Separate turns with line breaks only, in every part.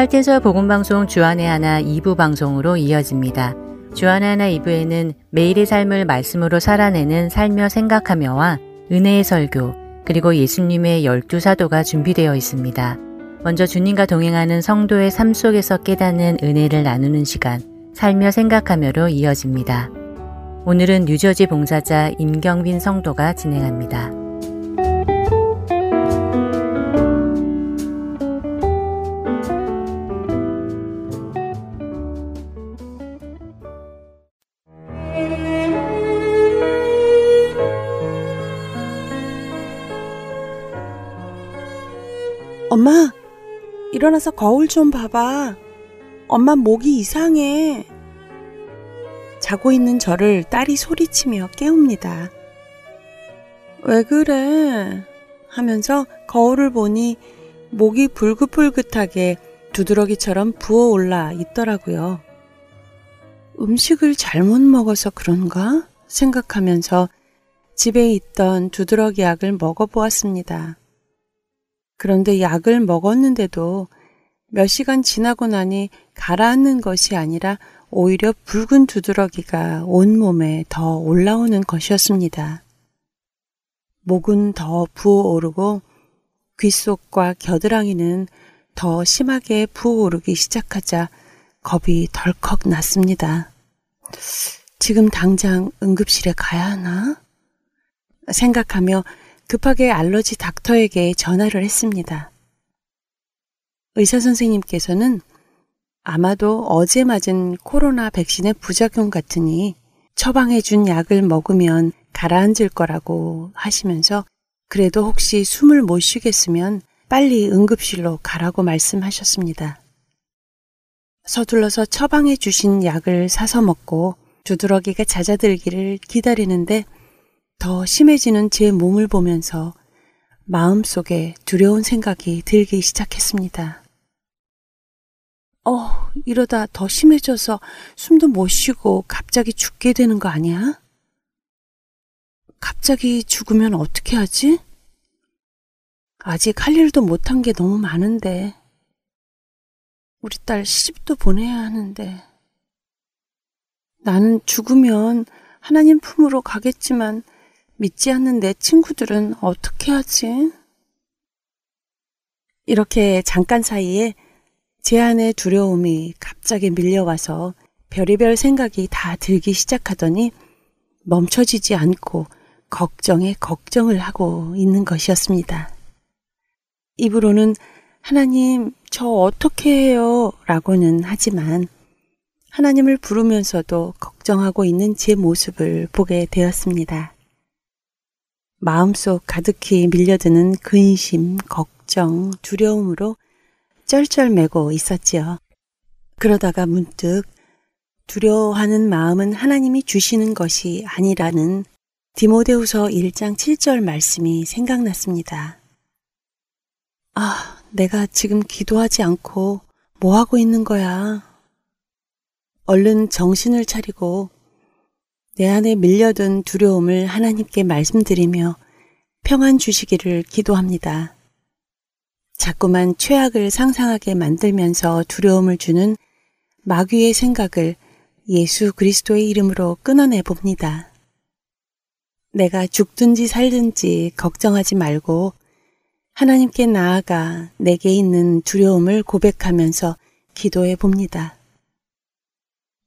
할텐서 복음방송 주안의 하나 2부 방송으로 이어집니다. 주안의 하나 2부에는 매일의 삶을 말씀으로 살아내는 살며 생각하며와 은혜의 설교, 그리고 예수님의 열두 사도가 준비되어 있습니다. 먼저 주님과 동행하는 성도의 삶 속에서 깨닫는 은혜를 나누는 시간, 살며 생각하며로 이어집니다. 오늘은 뉴저지 봉사자 임경빈 성도가 진행합니다.
엄마, 일어나서 거울 좀 봐봐. 엄마 목이 이상해. 자고 있는 저를 딸이 소리치며 깨웁니다. 왜 그래? 하면서 거울을 보니 목이 불긋불긋하게 두드러기처럼 부어 올라 있더라고요. 음식을 잘못 먹어서 그런가? 생각하면서 집에 있던 두드러기 약을 먹어보았습니다. 그런데 약을 먹었는데도 몇 시간 지나고 나니 가라앉는 것이 아니라 오히려 붉은 두드러기가 온몸에 더 올라오는 것이었습니다. 목은 더 부어오르고 귓속과 겨드랑이는 더 심하게 부어오르기 시작하자 겁이 덜컥 났습니다. 지금 당장 응급실에 가야 하나? 생각하며 급하게 알러지 닥터에게 전화를 했습니다. 의사 선생님께서는 아마도 어제 맞은 코로나 백신의 부작용 같으니 처방해 준 약을 먹으면 가라앉을 거라고 하시면서 그래도 혹시 숨을 못 쉬겠으면 빨리 응급실로 가라고 말씀하셨습니다. 서둘러서 처방해 주신 약을 사서 먹고 두드러기가 잦아들기를 기다리는데 더 심해지는 제 몸을 보면서 마음속에 두려운 생각이 들기 시작했습니다. 어, 이러다 더 심해져서 숨도 못 쉬고 갑자기 죽게 되는 거 아니야? 갑자기 죽으면 어떻게 하지? 아직 할 일도 못한 게 너무 많은데. 우리 딸 시집도 보내야 하는데. 나는 죽으면 하나님 품으로 가겠지만 믿지 않는 내 친구들은 어떻게 하지? 이렇게 잠깐 사이에 제 안의 두려움이 갑자기 밀려와서 별의별 생각이 다 들기 시작하더니 멈춰지지 않고 걱정에 걱정을 하고 있는 것이었습니다. 입으로는 하나님, 저 어떻게 해요? 라고는 하지만 하나님을 부르면서도 걱정하고 있는 제 모습을 보게 되었습니다. 마음속 가득히 밀려드는 근심, 걱정, 두려움으로 쩔쩔매고 있었지요. 그러다가 문득 두려워하는 마음은 하나님이 주시는 것이 아니라는 디모데후서 1장 7절 말씀이 생각났습니다. 아, 내가 지금 기도하지 않고 뭐 하고 있는 거야? 얼른 정신을 차리고 내 안에 밀려든 두려움을 하나님께 말씀드리며 평안 주시기를 기도합니다. 자꾸만 최악을 상상하게 만들면서 두려움을 주는 마귀의 생각을 예수 그리스도의 이름으로 끊어내 봅니다. 내가 죽든지 살든지 걱정하지 말고 하나님께 나아가 내게 있는 두려움을 고백하면서 기도해 봅니다.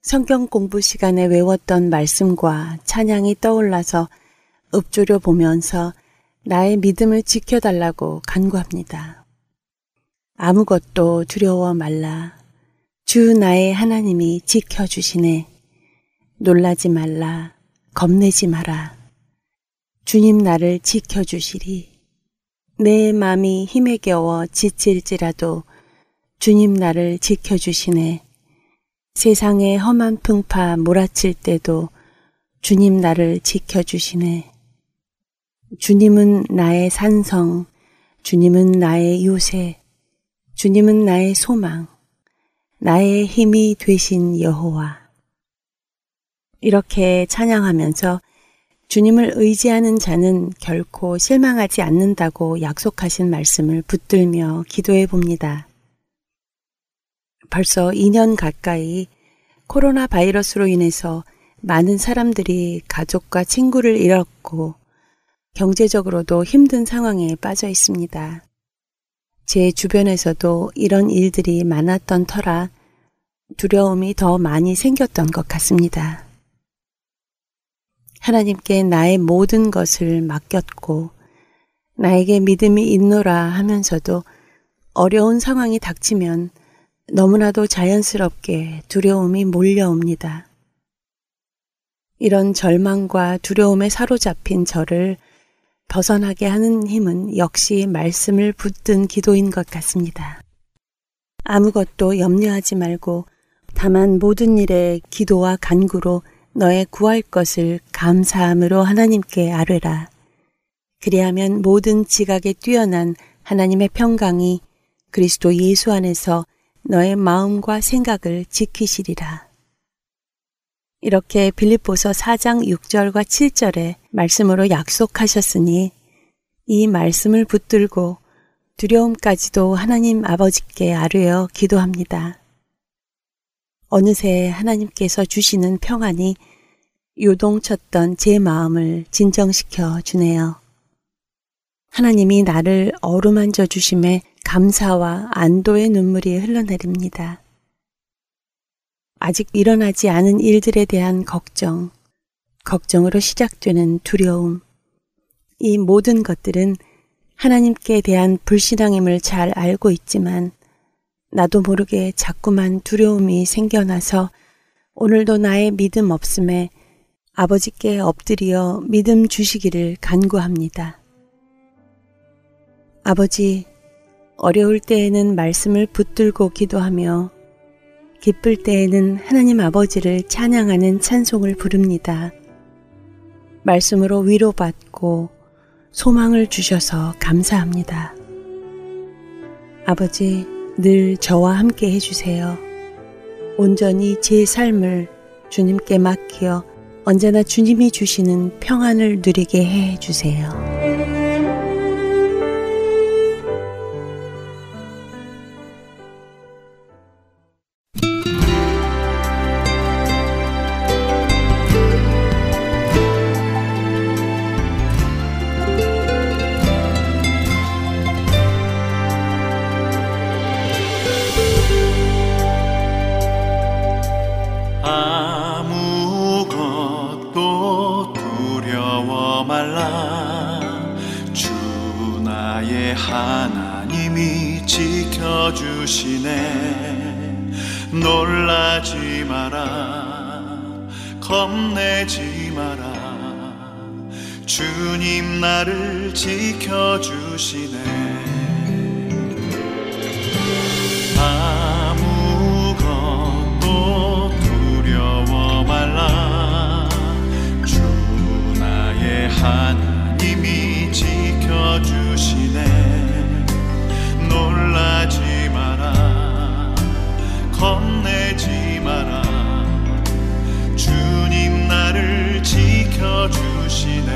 성경 공부 시간에 외웠던 말씀과 찬양이 떠올라서 읊조려 보면서 나의 믿음을 지켜달라고 간구합니다. 아무것도 두려워 말라. 주 나의 하나님이 지켜주시네. 놀라지 말라. 겁내지 마라. 주님 나를 지켜주시리. 내 맘이 힘에 겨워 지칠지라도 주님 나를 지켜주시네. 세상의 험한 풍파 몰아칠 때도 주님 나를 지켜주시네. 주님은 나의 산성, 주님은 나의 요새, 주님은 나의 소망, 나의 힘이 되신 여호와. 이렇게 찬양하면서 주님을 의지하는 자는 결코 실망하지 않는다고 약속하신 말씀을 붙들며 기도해 봅니다. 벌써 2년 가까이 코로나 바이러스로 인해서 많은 사람들이 가족과 친구를 잃었고 경제적으로도 힘든 상황에 빠져 있습니다. 제 주변에서도 이런 일들이 많았던 터라 두려움이 더 많이 생겼던 것 같습니다. 하나님께 나의 모든 것을 맡겼고 나에게 믿음이 있노라 하면서도 어려운 상황이 닥치면 너무나도 자연스럽게 두려움이 몰려옵니다. 이런 절망과 두려움에 사로잡힌 저를 벗어나게 하는 힘은 역시 말씀을 붙든 기도인 것 같습니다. 아무것도 염려하지 말고 다만 모든 일에 기도와 간구로 너의 구할 것을 감사함으로 하나님께 아뢰라. 그리하면 모든 지각에 뛰어난 하나님의 평강이 그리스도 예수 안에서 너의 마음과 생각을 지키시리라. 이렇게 빌립보서 4장 6절과 7절에 말씀으로 약속하셨으니 이 말씀을 붙들고 두려움까지도 하나님 아버지께 아뢰어 기도합니다. 어느새 하나님께서 주시는 평안이 요동쳤던 제 마음을 진정시켜 주네요. 하나님이 나를 어루만져 주심에 감사와 안도의 눈물이 흘러내립니다. 아직 일어나지 않은 일들에 대한 걱정, 걱정으로 시작되는 두려움, 이 모든 것들은 하나님께 대한 불신앙임을 잘 알고 있지만 나도 모르게 자꾸만 두려움이 생겨나서 오늘도 나의 믿음 없음에 아버지께 엎드려 믿음 주시기를 간구합니다. 아버지, 어려울 때에는 말씀을 붙들고 기도하며 기쁠 때에는 하나님 아버지를 찬양하는 찬송을 부릅니다. 말씀으로 위로받고 소망을 주셔서 감사합니다. 아버지, 늘 저와 함께 해주세요. 온전히 제 삶을 주님께 맡기어 언제나 주님이 주시는 평안을 누리게 해 주세요.
지켜주시네. 놀라지 마라. 겁내지 마라. 주님 나를 지켜주시네. 아무것도 두려워 말라. 주 나의 하나님이 지켜주시네 놀라지 마라. 겁내지 마라. 주님 나를 지켜주시네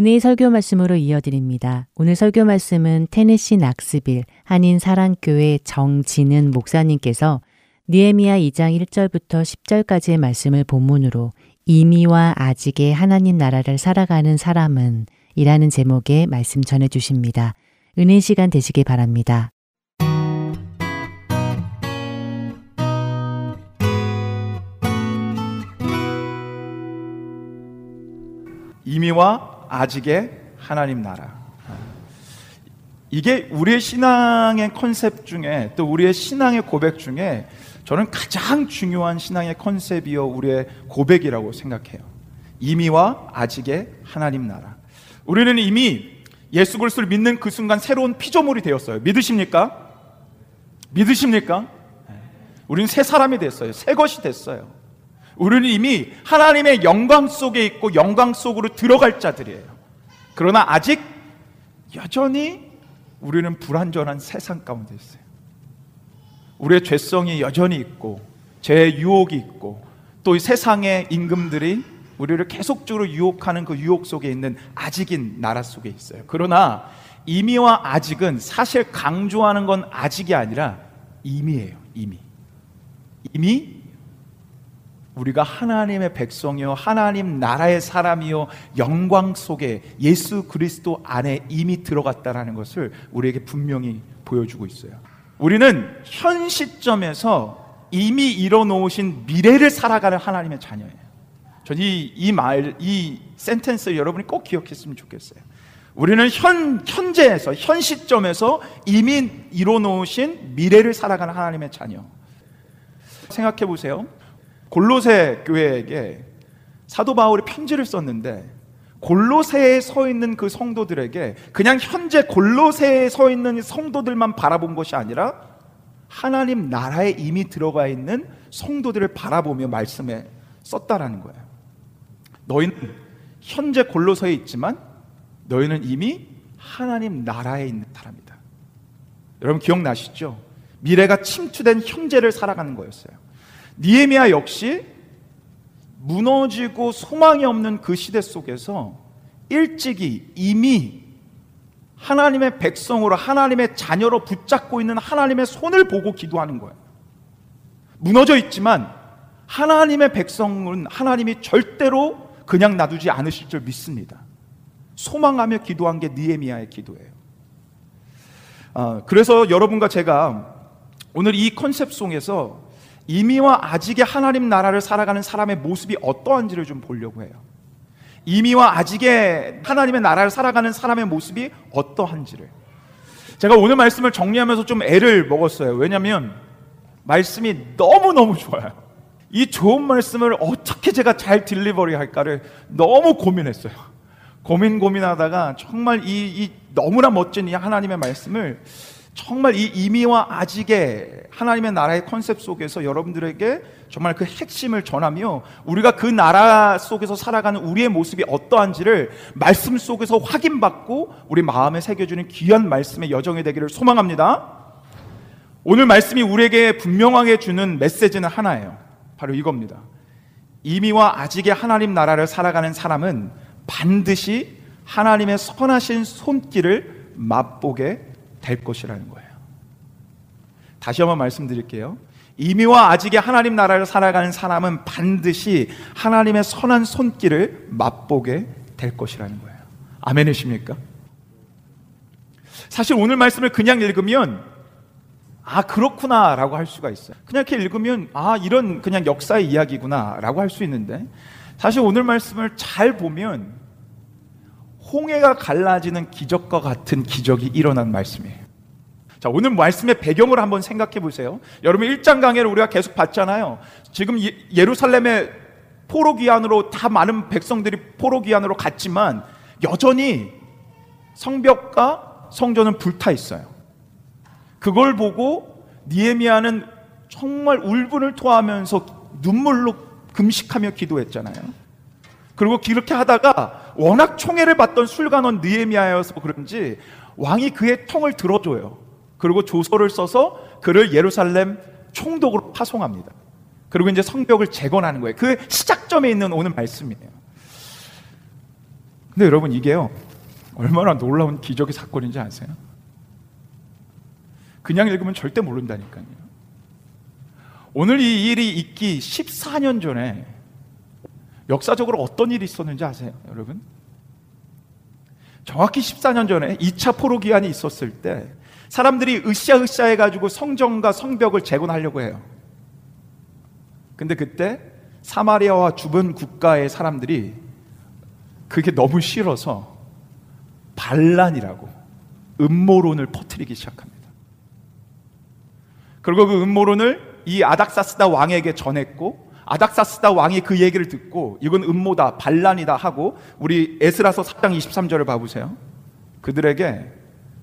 은혜의 설교 말씀으로 이어드립니다. 오늘 설교 말씀은 테네시 낙스빌 한인 사랑교회 정진은 목사님께서 니에미야 2장 1절부터 10절까지의 말씀을 본문으로 이미와 아직의 하나님 나라를 살아가는 사람은 이라는 제목의 말씀 전해 주십니다. 은혜 시간 되시기 바랍니다.
이미와 아직의 하나님 나라. 이게 우리의 신앙의 컨셉 중에 또 우리의 신앙의 고백 중에 저는 가장 중요한 신앙의 컨셉이요 우리의 고백이라고 생각해요. 이미와 아직의 하나님 나라. 우리는 이미 예수 그리스도를 믿는 그 순간 새로운 피조물이 되었어요. 믿으십니까? 믿으십니까? 우리는 새 사람이 됐어요. 새 것이 됐어요. 우리는 이미 하나님의 영광 속에 있고 영광 속으로 들어갈 자들이에요. 그러나 아직 여전히 우리는 불완전한 세상 가운데 있어요. 우리의 죄성이 여전히 있고 죄의 유혹이 있고 또 이 세상의 임금들이 우리를 계속적으로 유혹하는 그 유혹 속에 있는 아직인 나라 속에 있어요. 그러나 이미와 아직은 사실 강조하는 건 아직이 아니라 이미예요. 이미. 이미 우리가 하나님의 백성이요 하나님 나라의 사람이요 영광 속에 예수 그리스도 안에 이미 들어갔다라는 것을 우리에게 분명히 보여주고 있어요. 우리는 현 시점에서 이미 이뤄놓으신 미래를 살아가는 하나님의 자녀예요. 전이 말, 이 센텐스 여러분이 꼭 기억했으면 좋겠어요. 우리는 현, 현재에서, 현 시점에서 이미 이뤄놓으신 미래를 살아가는 하나님의 자녀. 생각해 보세요. 골로새 교회에게 사도 바울이 편지를 썼는데 골로새에 서 있는 그 성도들에게 그냥 현재 골로새에 서 있는 성도들만 바라본 것이 아니라 하나님 나라에 이미 들어가 있는 성도들을 바라보며 말씀에 썼다라는 거예요. 너희는 현재 골로새에 있지만 너희는 이미 하나님 나라에 있는 사람이다. 여러분 기억나시죠? 미래가 침투된 현재를 살아가는 거였어요. 니에미아 역시 무너지고 소망이 없는 그 시대 속에서 일찍이 이미 하나님의 백성으로 하나님의 자녀로 붙잡고 있는 하나님의 손을 보고 기도하는 거예요. 무너져 있지만 하나님의 백성은 하나님이 절대로 그냥 놔두지 않으실 줄 믿습니다. 소망하며 기도한 게 니에미아의 기도예요. 아, 그래서 여러분과 제가 오늘 이 컨셉 속에서 이미와 아직의 하나님 나라를 살아가는 사람의 모습이 어떠한지를 좀 보려고 해요. 이미와 아직의 하나님의 나라를 살아가는 사람의 모습이 어떠한지를. 제가 오늘 말씀을 정리하면서 좀 애를 먹었어요. 왜냐하면 말씀이 너무너무 좋아요. 이 좋은 말씀을 어떻게 제가 잘 딜리버리 할까를 너무 고민했어요. 고민 고민하다가 정말 이, 이 너무나 멋진 이 하나님의 말씀을 정말 이 이미와 아직의 하나님의 나라의 컨셉 속에서 여러분들에게 정말 그 핵심을 전하며 우리가 그 나라 속에서 살아가는 우리의 모습이 어떠한지를 말씀 속에서 확인받고 우리 마음에 새겨주는 귀한 말씀의 여정이 되기를 소망합니다. 오늘 말씀이 우리에게 분명하게 주는 메시지는 하나예요. 바로 이겁니다. 이미와 아직의 하나님 나라를 살아가는 사람은 반드시 하나님의 선하신 손길을 맛보게 될 것이라는 거예요. 다시 한번 말씀드릴게요. 이미와 아직의 하나님 나라를 살아가는 사람은 반드시 하나님의 선한 손길을 맛보게 될 것이라는 거예요. 아멘이십니까? 사실 오늘 말씀을 그냥 읽으면 아 그렇구나라고 할 수가 있어요. 그냥 이렇게 읽으면 아 이런 그냥 역사의 이야기구나라고 할 수 있는데 사실 오늘 말씀을 잘 보면 홍해가 갈라지는 기적과 같은 기적이 일어난 말씀이에요. 자, 오늘 말씀의 배경을 한번 생각해 보세요. 여러분 1장 강해를 우리가 계속 봤잖아요. 지금 예, 루살렘의 포로 기한으로 다 많은 백성들이 포로 기한으로 갔지만 여전히 성벽과 성전은 불타 있어요. 그걸 보고 니에미아는 정말 울분을 토하면서 눈물로 금식하며 기도했잖아요. 그리고 그렇게 하다가 워낙 총애를 받던 술관원 느에미아여서 그런지 왕이 그의 통을 들어줘요. 그리고 조서를 써서 그를 예루살렘 총독으로 파송합니다. 그리고 이제 성벽을 재건하는 거예요. 그 시작점에 있는 오는 말씀이에요. 근데 여러분 이게요 얼마나 놀라운 기적의 사건인지 아세요? 그냥 읽으면 절대 모른다니까요. 오늘 이 일이 있기 14년 전에 역사적으로 어떤 일이 있었는지 아세요, 여러분? 정확히 14년 전에 2차 포로 기한이 있었을 때 사람들이 으쌰으쌰 해가지고 성전과 성벽을 재건하려고 해요. 근데 그때 사마리아와 주변 국가의 사람들이 그게 너무 싫어서 반란이라고 음모론을 퍼뜨리기 시작합니다. 그리고 그 음모론을 이 아닥사스다 왕에게 전했고 아닥사스다 왕이 그 얘기를 듣고 이건 음모다 반란이다 하고 우리 에스라서 4장 23절을 봐보세요. 그들에게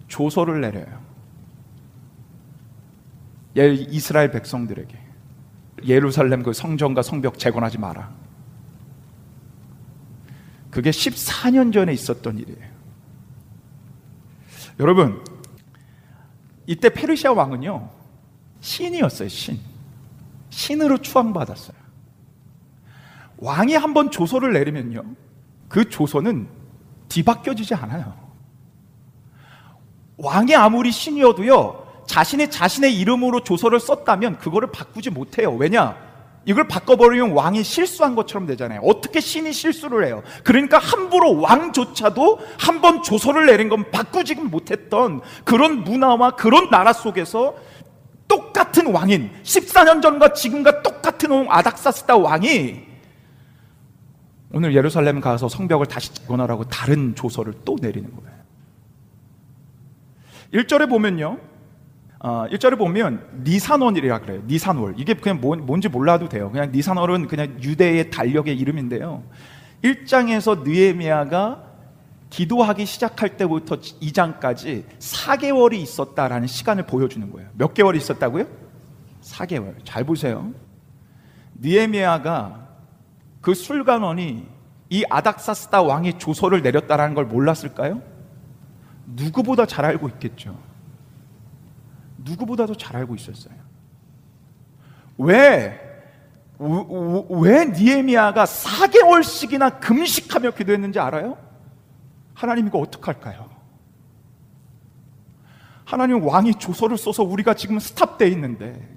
조서를 내려요. 예, 이스라엘 백성들에게 예루살렘 그 성전과 성벽 재건하지 마라. 그게 14년 전에 있었던 일이에요. 여러분, 이때 페르시아 왕은요, 신이었어요, 신. 신으로 추앙받았어요. 왕이 한번 조서를 내리면요, 그 조서는 뒤바뀌어지지 않아요. 왕이 아무리 신이어도요, 자신의 자신의 이름으로 조서를 썼다면 그거를 바꾸지 못해요. 왜냐? 이걸 바꿔버리면 왕이 실수한 것처럼 되잖아요. 어떻게 신이 실수를 해요? 그러니까 함부로 왕조차도 한 번 조서를 내린 건 바꾸지 못했던 그런 문화와 그런 나라 속에서 똑같은 왕인 14년 전과 지금과 똑같은 아닥사스다 왕이 오늘 예루살렘 가서 성벽을 다시 재건하라고 다른 조서를 또 내리는 거예요. 1절에 보면요. 어, 1절에 보면 니산원이라 그래요. 니산월. 이게 그냥 뭔 지 몰라도 돼요. 그냥 니산월은 그냥 유대의 달력의 이름인데요. 1장에서 느에미아가 기도하기 시작할 때부터 2장까지 4개월이 있었다라는 시간을 보여주는 거예요. 몇 개월이 있었다고요? 4개월. 잘 보세요. 느에미아가 그 술관원이 이 아닥사스다 왕의 조서를 내렸다라는 걸 몰랐을까요? 누구보다 잘 알고 있겠죠. 누구보다도 잘 알고 있었어요. 왜, 왜 니에미아가 4개월씩이나 금식하며 기도했는지 알아요? 하나님 이거 어떡할까요? 하나님 왕이 조서를 써서 우리가 지금 스탑돼 있는데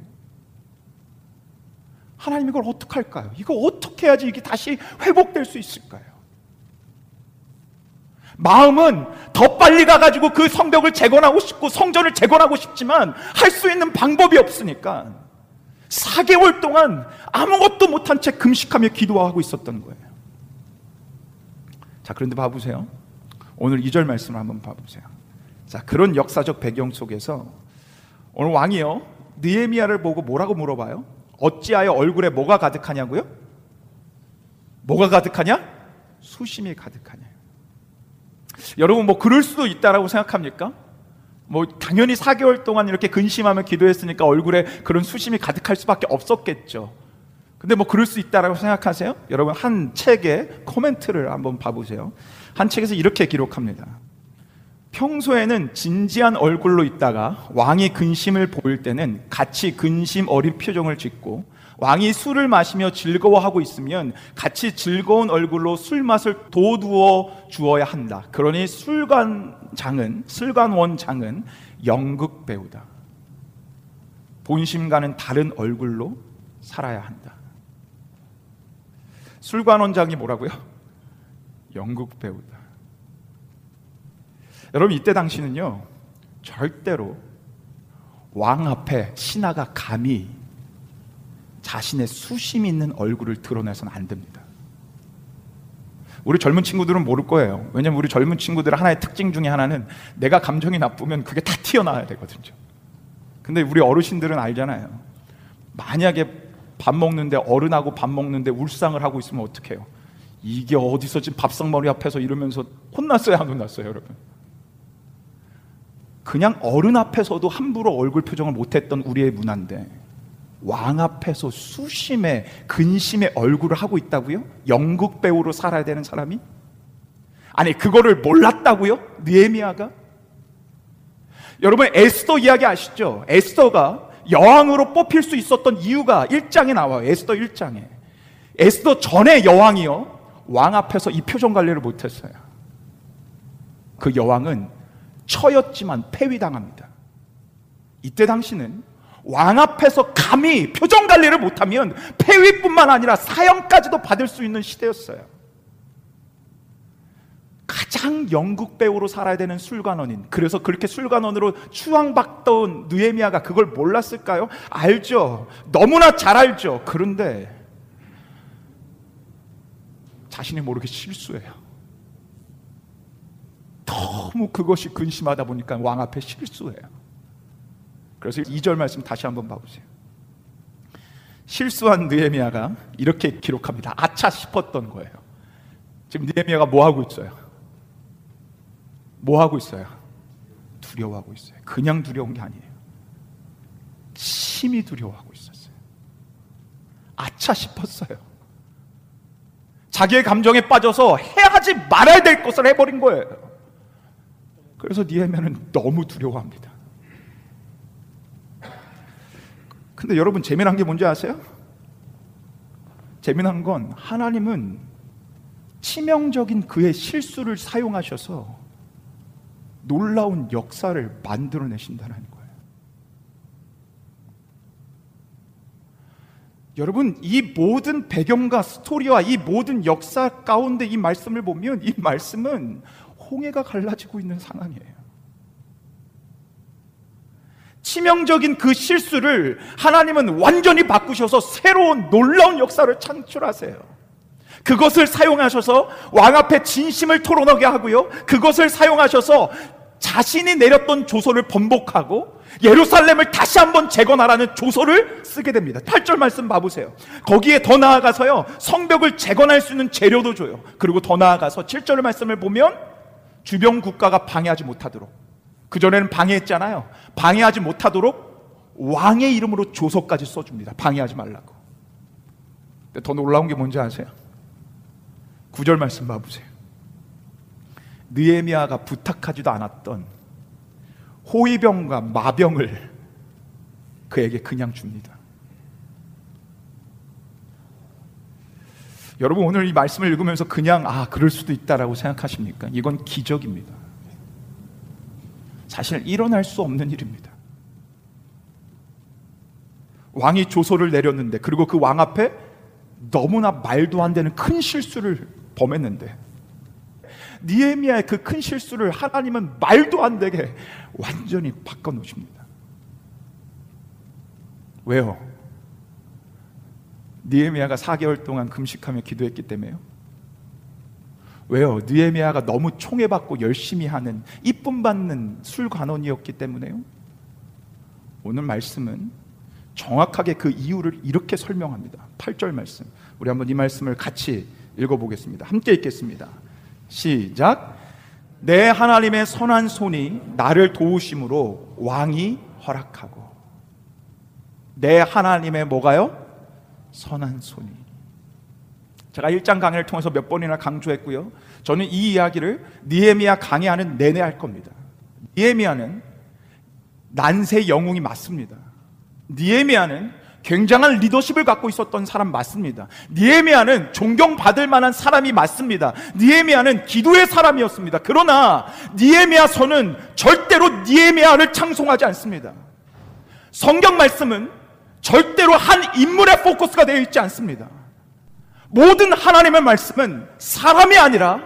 하나님 이걸 어떡할까요? 이거 어떻게 해야지 이게 다시 회복될 수 있을까요? 마음은 더 빨리 가가지고 그 성벽을 재건하고 싶고 성전을 재건하고 싶지만 할 수 있는 방법이 없으니까 4개월 동안 아무것도 못한 채 금식하며 기도하고 있었던 거예요. 자, 그런데 봐보세요. 오늘 2절 말씀을 한번 봐보세요. 자, 그런 역사적 배경 속에서 오늘 왕이요. 느에미아를 보고 뭐라고 물어봐요? 어찌하여 얼굴에 뭐가 가득하냐고요? 뭐가 가득하냐? 수심이 가득하냐. 여러분 뭐 그럴 수도 있다라고 생각합니까? 뭐 당연히 4개월 동안 이렇게 근심하며 기도했으니까 얼굴에 그런 수심이 가득할 수밖에 없었겠죠. 근데 뭐 그럴 수 있다라고 생각하세요? 여러분 한 책의 코멘트를 한번 봐보세요. 한 책에서 이렇게 기록합니다. 평소에는 진지한 얼굴로 있다가 왕이 근심을 보일 때는 같이 근심 어린 표정을 짓고 왕이 술을 마시며 즐거워하고 있으면 같이 즐거운 얼굴로 술 맛을 도두어 주어야 한다. 그러니 술관장은 술관원장은 연극 배우다. 본심과는 다른 얼굴로 살아야 한다. 술관원장이 뭐라고요? 연극 배우다. 여러분 이때 당시는요 절대로 왕 앞에 신하가 감히 자신의 수심 있는 얼굴을 드러내서는 안 됩니다. 우리 젊은 친구들은 모를 거예요. 왜냐면 우리 젊은 친구들 하나의 특징 중에 하나는 내가 감정이 나쁘면 그게 다 튀어나와야 되거든요. 근데 우리 어르신들은 알잖아요. 만약에 밥 먹는데 어른하고 밥 먹는데 울상을 하고 있으면 어떡해요? 이게 어디서 지금 밥상머리 앞에서 이러면서 혼났어요, 안 혼났어요, 여러분? 그냥 어른 앞에서도 함부로 얼굴 표정을 못했던 우리의 문화인데 왕 앞에서 수심의 근심의 얼굴을 하고 있다고요? 연극 배우로 살아야 되는 사람이? 아니 그거를 몰랐다고요? 느헤미야가? 여러분 에스더 이야기 아시죠? 에스더가 여왕으로 뽑힐 수 있었던 이유가 1장에 나와요. 에스더 1장에. 에스더 전에 여왕이요. 왕 앞에서 이 표정 관리를 못했어요. 그 여왕은 처였지만 폐위당합니다. 이때 당시는 왕 앞에서 감히 표정 관리를 못하면 폐위뿐만 아니라 사형까지도 받을 수 있는 시대였어요. 가장 영국 배우로 살아야 되는 술관원인 그래서 그렇게 술관원으로 추앙받던 느에미아가 그걸 몰랐을까요? 알죠. 너무나 잘 알죠. 그런데 자신이 모르게 실수해요. 너무 그것이 근심하다 보니까 왕 앞에 실수해요. 그래서 2절 말씀 다시 한번 봐보세요. 실수한 느에미아가 이렇게 기록합니다. 아차 싶었던 거예요. 지금 느에미아가 뭐 하고 있어요? 뭐 하고 있어요? 두려워하고 있어요. 그냥 두려운 게 아니에요. 심히 두려워하고 있었어요. 아차 싶었어요. 자기의 감정에 빠져서 해야지 말아야 될 것을 해버린 거예요. 그래서 니에미아는 너무 두려워합니다. 근데 여러분 재미난 게 뭔지 아세요? 재미난 건 하나님은 치명적인 그의 실수를 사용하셔서 놀라운 역사를 만들어내신다는 거예요. 여러분, 이 모든 배경과 스토리와 이 모든 역사 가운데 이 말씀을 보면 이 말씀은 홍해가 갈라지고 있는 상황이에요. 치명적인 그 실수를 하나님은 완전히 바꾸셔서 새로운 놀라운 역사를 창출하세요. 그것을 사용하셔서 왕 앞에 진심을 토론하게 하고요. 그것을 사용하셔서 자신이 내렸던 조서를 번복하고 예루살렘을 다시 한번 재건하라는 조서를 쓰게 됩니다. 8절 말씀 봐보세요. 거기에 더 나아가서요. 성벽을 재건할 수 있는 재료도 줘요. 그리고 더 나아가서 7절 말씀을 보면 주변 국가가 방해하지 못하도록 그전에는 방해했잖아요. 방해하지 못하도록 왕의 이름으로 조서까지 써줍니다. 방해하지 말라고. 근데 더 놀라운 게 뭔지 아세요? 구절 말씀 봐보세요. 느에미아가 부탁하지도 않았던 호위병과 마병을 그에게 그냥 줍니다. 여러분 오늘 이 말씀을 읽으면서 그냥 아 그럴 수도 있다라고 생각하십니까? 이건 기적입니다. 사실 일어날 수 없는 일입니다. 왕이 조소를 내렸는데 그리고 그 왕 앞에 너무나 말도 안 되는 큰 실수를 범했는데 니에미아의 그 큰 실수를 하나님은 말도 안 되게 완전히 바꿔 놓으십니다. 왜요? 니에미아가 4개월 동안 금식하며 기도했기 때문에요. 왜요? 느에미아가 너무 총애받고 열심히 하는 이쁨 받는 술관원이었기 때문에요. 오늘 말씀은 정확하게 그 이유를 이렇게 설명합니다. 8절 말씀. 우리 한번 이 말씀을 같이 읽어보겠습니다. 함께 읽겠습니다. 시작. 내 하나님의 선한 손이 나를 도우심으로 왕이 허락하고 내 하나님의 뭐가요? 선한 손이 제가 1장 강의를 통해서 몇 번이나 강조했고요. 저는 이 이야기를 니에미아 강의하는 내내 할 겁니다. 니에미아는 난세 영웅이 맞습니다. 니에미아는 굉장한 리더십을 갖고 있었던 사람 맞습니다. 니에미아는 존경받을 만한 사람이 맞습니다. 니에미아는 기도의 사람이었습니다. 그러나 니에미아서는 절대로 니에미아를 창송하지 않습니다. 성경 말씀은 절대로 한 인물의 포커스가 되어 있지 않습니다. 모든 하나님의 말씀은 사람이 아니라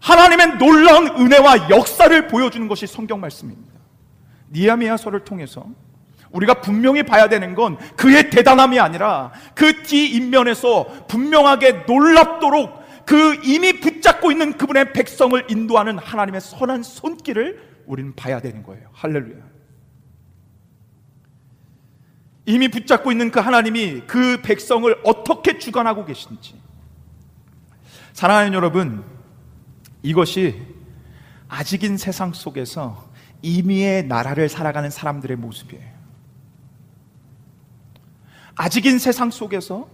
하나님의 놀라운 은혜와 역사를 보여주는 것이 성경 말씀입니다. 니아미아서를 통해서 우리가 분명히 봐야 되는 건 그의 대단함이 아니라 그 뒤인면에서 분명하게 놀랍도록 그 이미 붙잡고 있는 그분의 백성을 인도하는 하나님의 선한 손길을 우리는 봐야 되는 거예요. 할렐루야. 이미 붙잡고 있는 그 하나님이 그 백성을 어떻게 주관하고 계신지. 사랑하는 여러분, 이것이 아직인 세상 속에서 이미의 나라를 살아가는 사람들의 모습이에요. 아직인 세상 속에서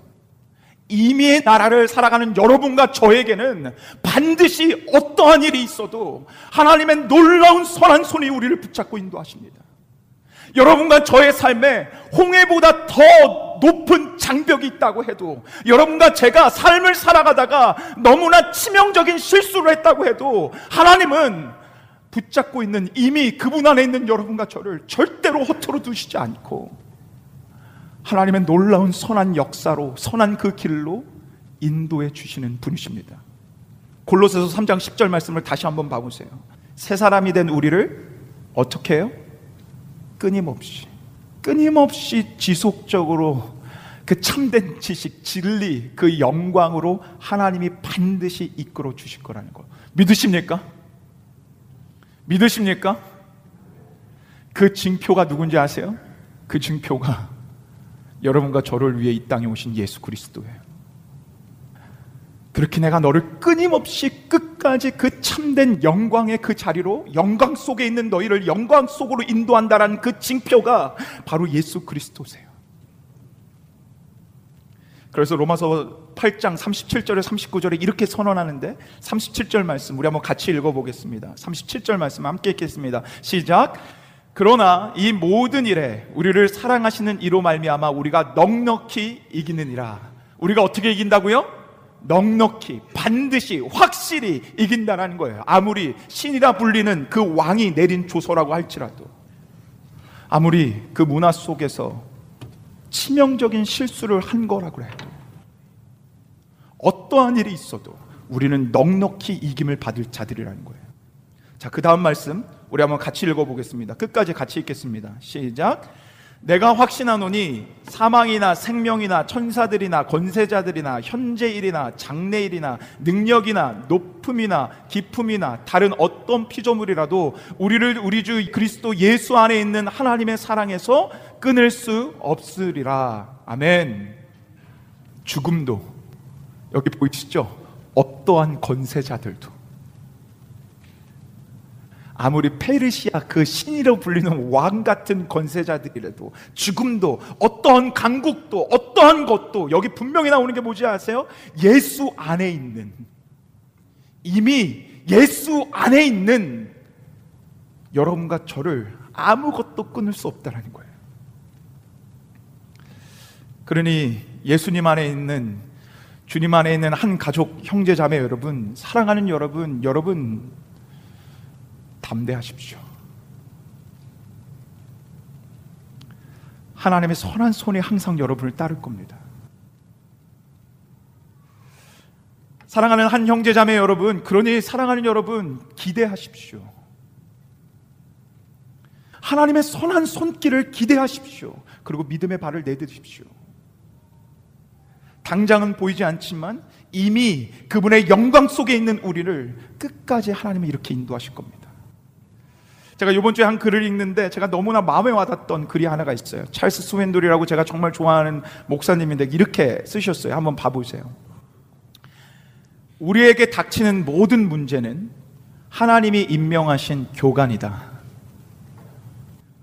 이미의 나라를 살아가는 여러분과 저에게는 반드시 어떠한 일이 있어도 하나님의 놀라운 선한 손이 우리를 붙잡고 인도하십니다. 여러분과 저의 삶에 홍해보다 더 높은 장벽이 있다고 해도 여러분과 제가 삶을 살아가다가 너무나 치명적인 실수를 했다고 해도 하나님은 붙잡고 있는 이미 그분 안에 있는 여러분과 저를 절대로 허투루 두시지 않고 하나님의 놀라운 선한 역사로 선한 그 길로 인도해 주시는 분이십니다. 골로새서 3장 10절 말씀을 다시 한번 봐보세요. 새 사람이 된 우리를 어떻게 해요? 끊임없이 끊임없이 지속적으로 그 참된 지식, 진리, 그 영광으로 하나님이 반드시 이끌어 주실 거라는 거. 믿으십니까? 믿으십니까? 그 징표가 누군지 아세요? 그 징표가 여러분과 저를 위해 이 땅에 오신 예수 그리스도예요. 그렇게 내가 너를 끊임없이 끝까지 그 참된 영광의 그 자리로 영광 속에 있는 너희를 영광 속으로 인도한다라는 그 징표가 바로 예수 그리스도세요. 그래서 로마서 8장 37절에 39절에 이렇게 선언하는데 37절 말씀 우리 한번 같이 읽어보겠습니다. 37절 말씀 함께 읽겠습니다. 시작. 그러나 이 모든 일에 우리를 사랑하시는 이로 말미암아 우리가 넉넉히 이기느니라. 우리가 어떻게 이긴다고요? 넉넉히 반드시 확실히 이긴다는 거예요. 아무리 신이라 불리는 그 왕이 내린 조서라고 할지라도 아무리 그 문화 속에서 치명적인 실수를 한 거라고 해도 어떠한 일이 있어도 우리는 넉넉히 이김을 받을 자들이라는 거예요. 자, 그 다음 말씀 우리 한번 같이 읽어보겠습니다. 끝까지 같이 읽겠습니다. 시작. 내가 확신하노니 사망이나 생명이나 천사들이나 권세자들이나 현재일이나 장래일이나 능력이나 높음이나 기품이나 다른 어떤 피조물이라도 우리를 우리 주 그리스도 예수 안에 있는 하나님의 사랑에서 끊을 수 없으리라. 아멘. 죽음도 여기 보이시죠? 어떠한 권세자들도 아무리 페르시아 그 신이라 불리는 왕 같은 권세자들이라도 죽음도 어떠한 강국도 어떠한 것도 여기 분명히 나오는 게 뭐지 아세요? 예수 안에 있는 이미 예수 안에 있는 여러분과 저를 아무것도 끊을 수 없다라는 거예요. 그러니 예수님 안에 있는 주님 안에 있는 한 가족 형제 자매 여러분 사랑하는 여러분 여러분 담대하십시오. 하나님의 선한 손이 항상 여러분을 따를 겁니다. 사랑하는 한 형제 자매 여러분, 그러니 사랑하는 여러분 기대하십시오. 하나님의 선한 손길을 기대하십시오. 그리고 믿음의 발을 내딛으십시오. 당장은 보이지 않지만 이미 그분의 영광 속에 있는 우리를 끝까지 하나님이 이렇게 인도하실 겁니다. 제가 이번 주에 한 글을 읽는데 제가 너무나 마음에 와닿던 글이 하나가 있어요. 찰스 스웬돌이라고 제가 정말 좋아하는 목사님인데 이렇게 쓰셨어요. 한번 봐보세요. 우리에게 닥치는 모든 문제는 하나님이 임명하신 교관이다.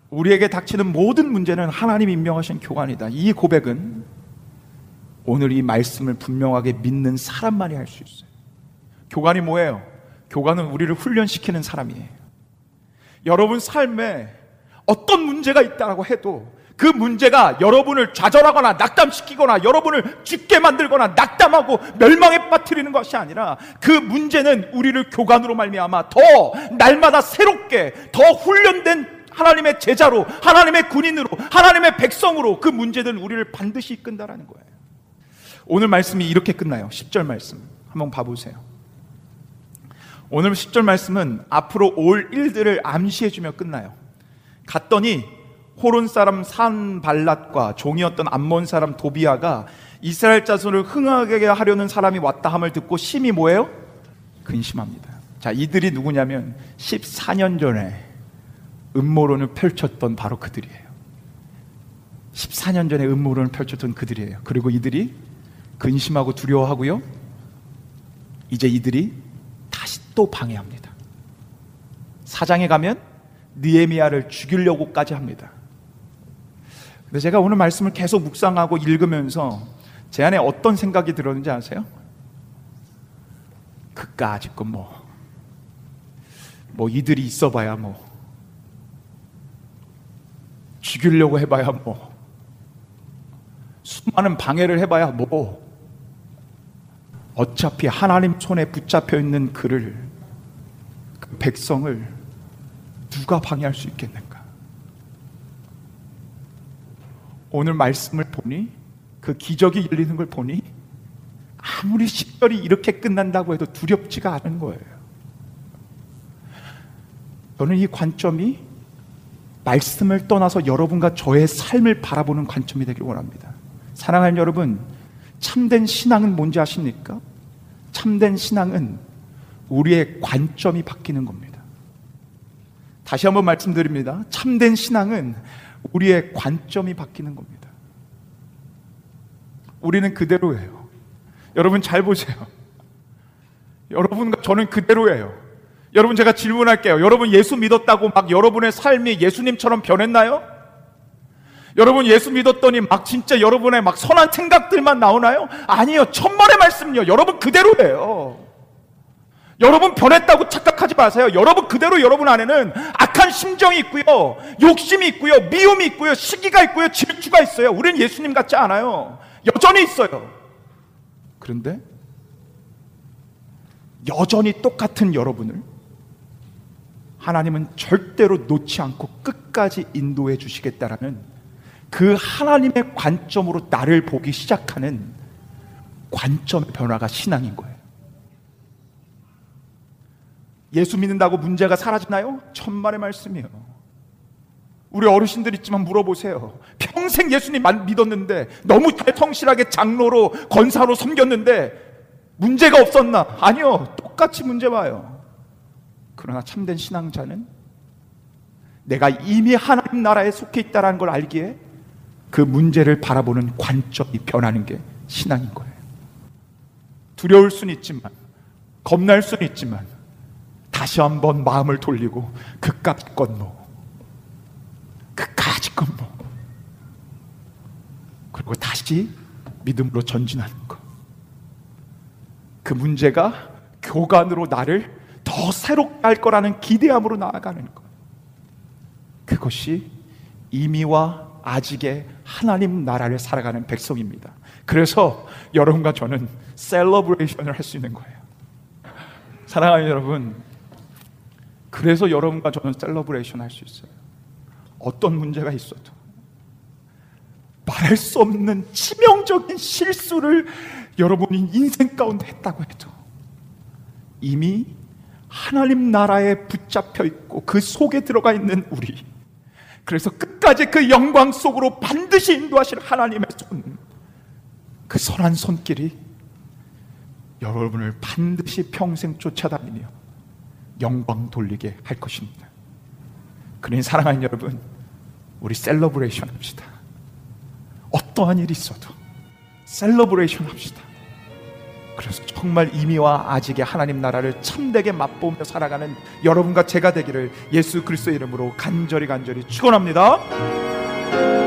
우리에게 닥치는 모든 문제는 하나님이 임명하신 교관이다. 이 고백은 오늘 이 말씀을 분명하게 믿는 사람만이 할 수 있어요. 교관이 뭐예요? 교관은 우리를 훈련시키는 사람이에요. 여러분 삶에 어떤 문제가 있다고 해도 그 문제가 여러분을 좌절하거나 낙담시키거나 여러분을 죽게 만들거나 낙담하고 멸망에 빠뜨리는 것이 아니라 그 문제는 우리를 교관으로 말미암아 더 날마다 새롭게 더 훈련된 하나님의 제자로 하나님의 군인으로 하나님의 백성으로 그 문제는 우리를 반드시 이끈다라는 거예요. 오늘 말씀이 이렇게 끝나요. 10절 말씀. 한번 봐 보세요. 오늘 10절 말씀은 앞으로 올 일들을 암시해주며 끝나요. 갔더니 호론 사람 산발랏과 종이었던 암몬 사람 도비아가 이스라엘 자손을 흥하게 하려는 사람이 왔다 함을 듣고 심히 뭐예요? 근심합니다. 자, 이들이 누구냐면 14년 전에 음모론을 펼쳤던 바로 그들이에요. 14년 전에 음모론을 펼쳤던 그들이에요. 그리고 이들이 근심하고 두려워하고요. 이제 이들이 다시 또 방해합니다. 사장에 가면 느에미아를 죽이려고까지 합니다. 근데 제가 오늘 말씀을 계속 묵상하고 읽으면서 제 안에 어떤 생각이 들었는지 아세요? 그까짓 건 뭐, 뭐 이들이 있어봐야 뭐, 죽이려고 해봐야 뭐, 수많은 방해를 해봐야 뭐, 어차피 하나님 손에 붙잡혀 있는 그를, 그 백성을 누가 방해할 수 있겠는가? 오늘 말씀을 보니 그 기적이 열리는 걸 보니 아무리 10절이 이렇게 끝난다고 해도 두렵지가 않은 거예요. 저는 이 관점이 말씀을 떠나서 여러분과 저의 삶을 바라보는 관점이 되길 원합니다. 사랑하는 여러분, 참된 신앙은 뭔지 아십니까? 참된 신앙은 우리의 관점이 바뀌는 겁니다. 다시 한번 말씀드립니다. 참된 신앙은 우리의 관점이 바뀌는 겁니다. 우리는 그대로예요. 여러분 잘 보세요. 여러분과 저는 그대로예요. 여러분 제가 질문할게요. 여러분 예수 믿었다고 막 여러분의 삶이 예수님처럼 변했나요? 여러분 예수 믿었더니 막 진짜 여러분의 막 선한 생각들만 나오나요? 아니요. 천만의 말씀요. 여러분 그대로예요. 여러분 변했다고 착각하지 마세요. 여러분 그대로 여러분 안에는 악한 심정이 있고요. 욕심이 있고요. 미움이 있고요. 시기가 있고요. 질투가 있어요. 우리는 예수님 같지 않아요. 여전히 있어요. 그런데 여전히 똑같은 여러분을 하나님은 절대로 놓지 않고 끝까지 인도해 주시겠다라는 그 하나님의 관점으로 나를 보기 시작하는 관점의 변화가 신앙인 거예요. 예수 믿는다고 문제가 사라지나요? 천만의 말씀이에요. 우리 어르신들 있지만 물어보세요. 평생 예수님 믿었는데 너무 성실하게 장로로 권사로 섬겼는데 문제가 없었나? 아니요. 똑같이 문제 와요. 그러나 참된 신앙자는 내가 이미 하나님 나라에 속해 있다는 걸 알기에 그 문제를 바라보는 관점이 변하는 게 신앙인 거예요. 두려울 수는 있지만, 겁날 수는 있지만, 다시 한번 마음을 돌리고 그까지 건너, 그까지 건너, 그리고 다시 믿음으로 전진하는 것. 그 문제가 교관으로 나를 더 새롭게 할 거라는 기대함으로 나아가는 것. 그것이 이미와 아직의 하나님 나라를 살아가는 백성입니다. 그래서 여러분과 저는 Celebration을 할 수 있는 거예요. 사랑하는 여러분, 그래서 여러분과 저는 celebration 할 수 있어요. 어떤 문제가 있어도 말할 수 없는 치명적인 실수를 여러분이 인생 가운데 했다고 해도 이미 하나님 나라에 붙잡혀 있고 그 속에 들어가 있는 우리 그래서 끝 까지 그 영광 속으로 반드시 인도하실 하나님의 손, 그 선한 손길이 여러분을 반드시 평생 쫓아다니며 영광 돌리게 할 것입니다. 그러니 사랑하는 여러분, 우리 celebration 합시다. 어떠한 일이 있어도 celebration 합시다. 그래서 정말 이미와 아직의 하나님 나라를 참되게 맛보며 살아가는 여러분과 제가 되기를 예수 그리스도 이름으로 간절히 간절히 축원합니다.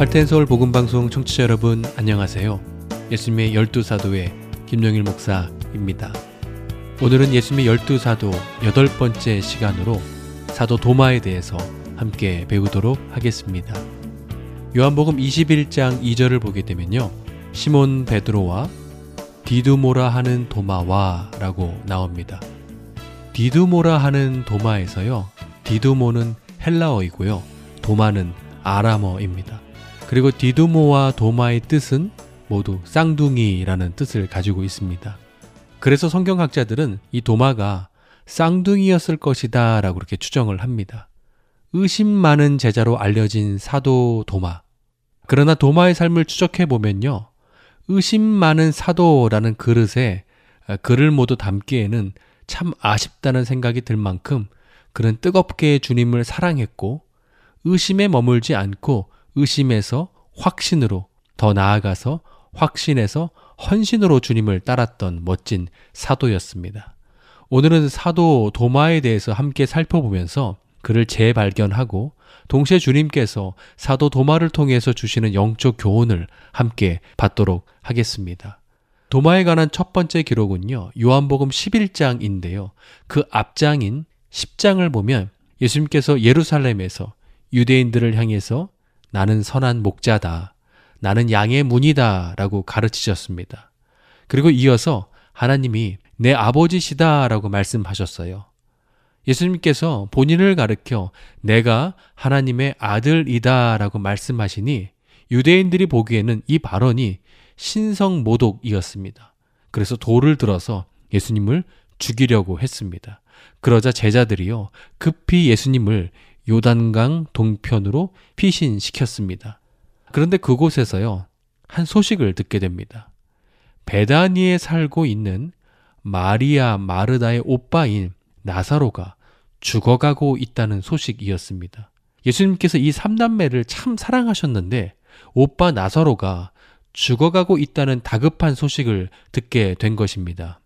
할텐 서울 복음 방송 청취자 여러분 안녕하세요. 예수님의 열두 사도의 김영일 목사입니다. 오늘은 예수님의 열두 사도 여덟 번째 시간으로 사도 도마에 대해서 함께 배우도록 하겠습니다. 요한복음 21장 2절을 보게 되면요. 시몬 베드로와 디두모라 하는 도마와 라고 나옵니다. 디두모라 하는 도마에서요. 디두모는 헬라어이고요. 도마는 아람어입니다. 그리고 디두모와 도마의 뜻은 모두 쌍둥이라는 뜻을 가지고 있습니다. 그래서 성경학자들은 이 도마가 쌍둥이였을 것이다 라고 그렇게 추정을 합니다. 의심 많은 제자로 알려진 사도 도마. 그러나 도마의 삶을 추적해 보면요. 의심 많은 사도라는 그릇에 글을 모두 담기에는 참 아쉽다는 생각이 들 만큼 그는 뜨겁게 주님을 사랑했고 의심에 머물지 않고 의심에서 확신으로 더 나아가서 확신에서 헌신으로 주님을 따랐던 멋진 사도였습니다. 오늘은 사도 도마에 대해서 함께 살펴보면서 그를 재발견하고 동시에 주님께서 사도 도마를 통해서 주시는 영적 교훈을 함께 받도록 하겠습니다. 도마에 관한 첫 번째 기록은요, 요한복음 11장인데요. 그 앞장인 10장을 보면 예수님께서 예루살렘에서 유대인들을 향해서 나는 선한 목자다. 나는 양의 문이다. 라고 가르치셨습니다. 그리고 이어서 하나님이 내 아버지시다. 라고 말씀하셨어요. 예수님께서 본인을 가르켜 내가 하나님의 아들이다. 라고 말씀하시니 유대인들이 보기에는 이 발언이 신성 모독이었습니다. 그래서 돌을 들어서 예수님을 죽이려고 했습니다. 그러자 제자들이요 급히 예수님을 요단강 동편으로 피신시켰습니다. 그런데 그곳에서요, 한 소식을 듣게 됩니다. 베다니에 살고 있는 마리아 마르다의 오빠인 나사로가 죽어가고 있다는 소식이었습니다. 예수님께서 이 삼남매를 참 사랑하셨는데 오빠 나사로가 죽어가고 있다는 다급한 소식을 듣게 된 것입니다.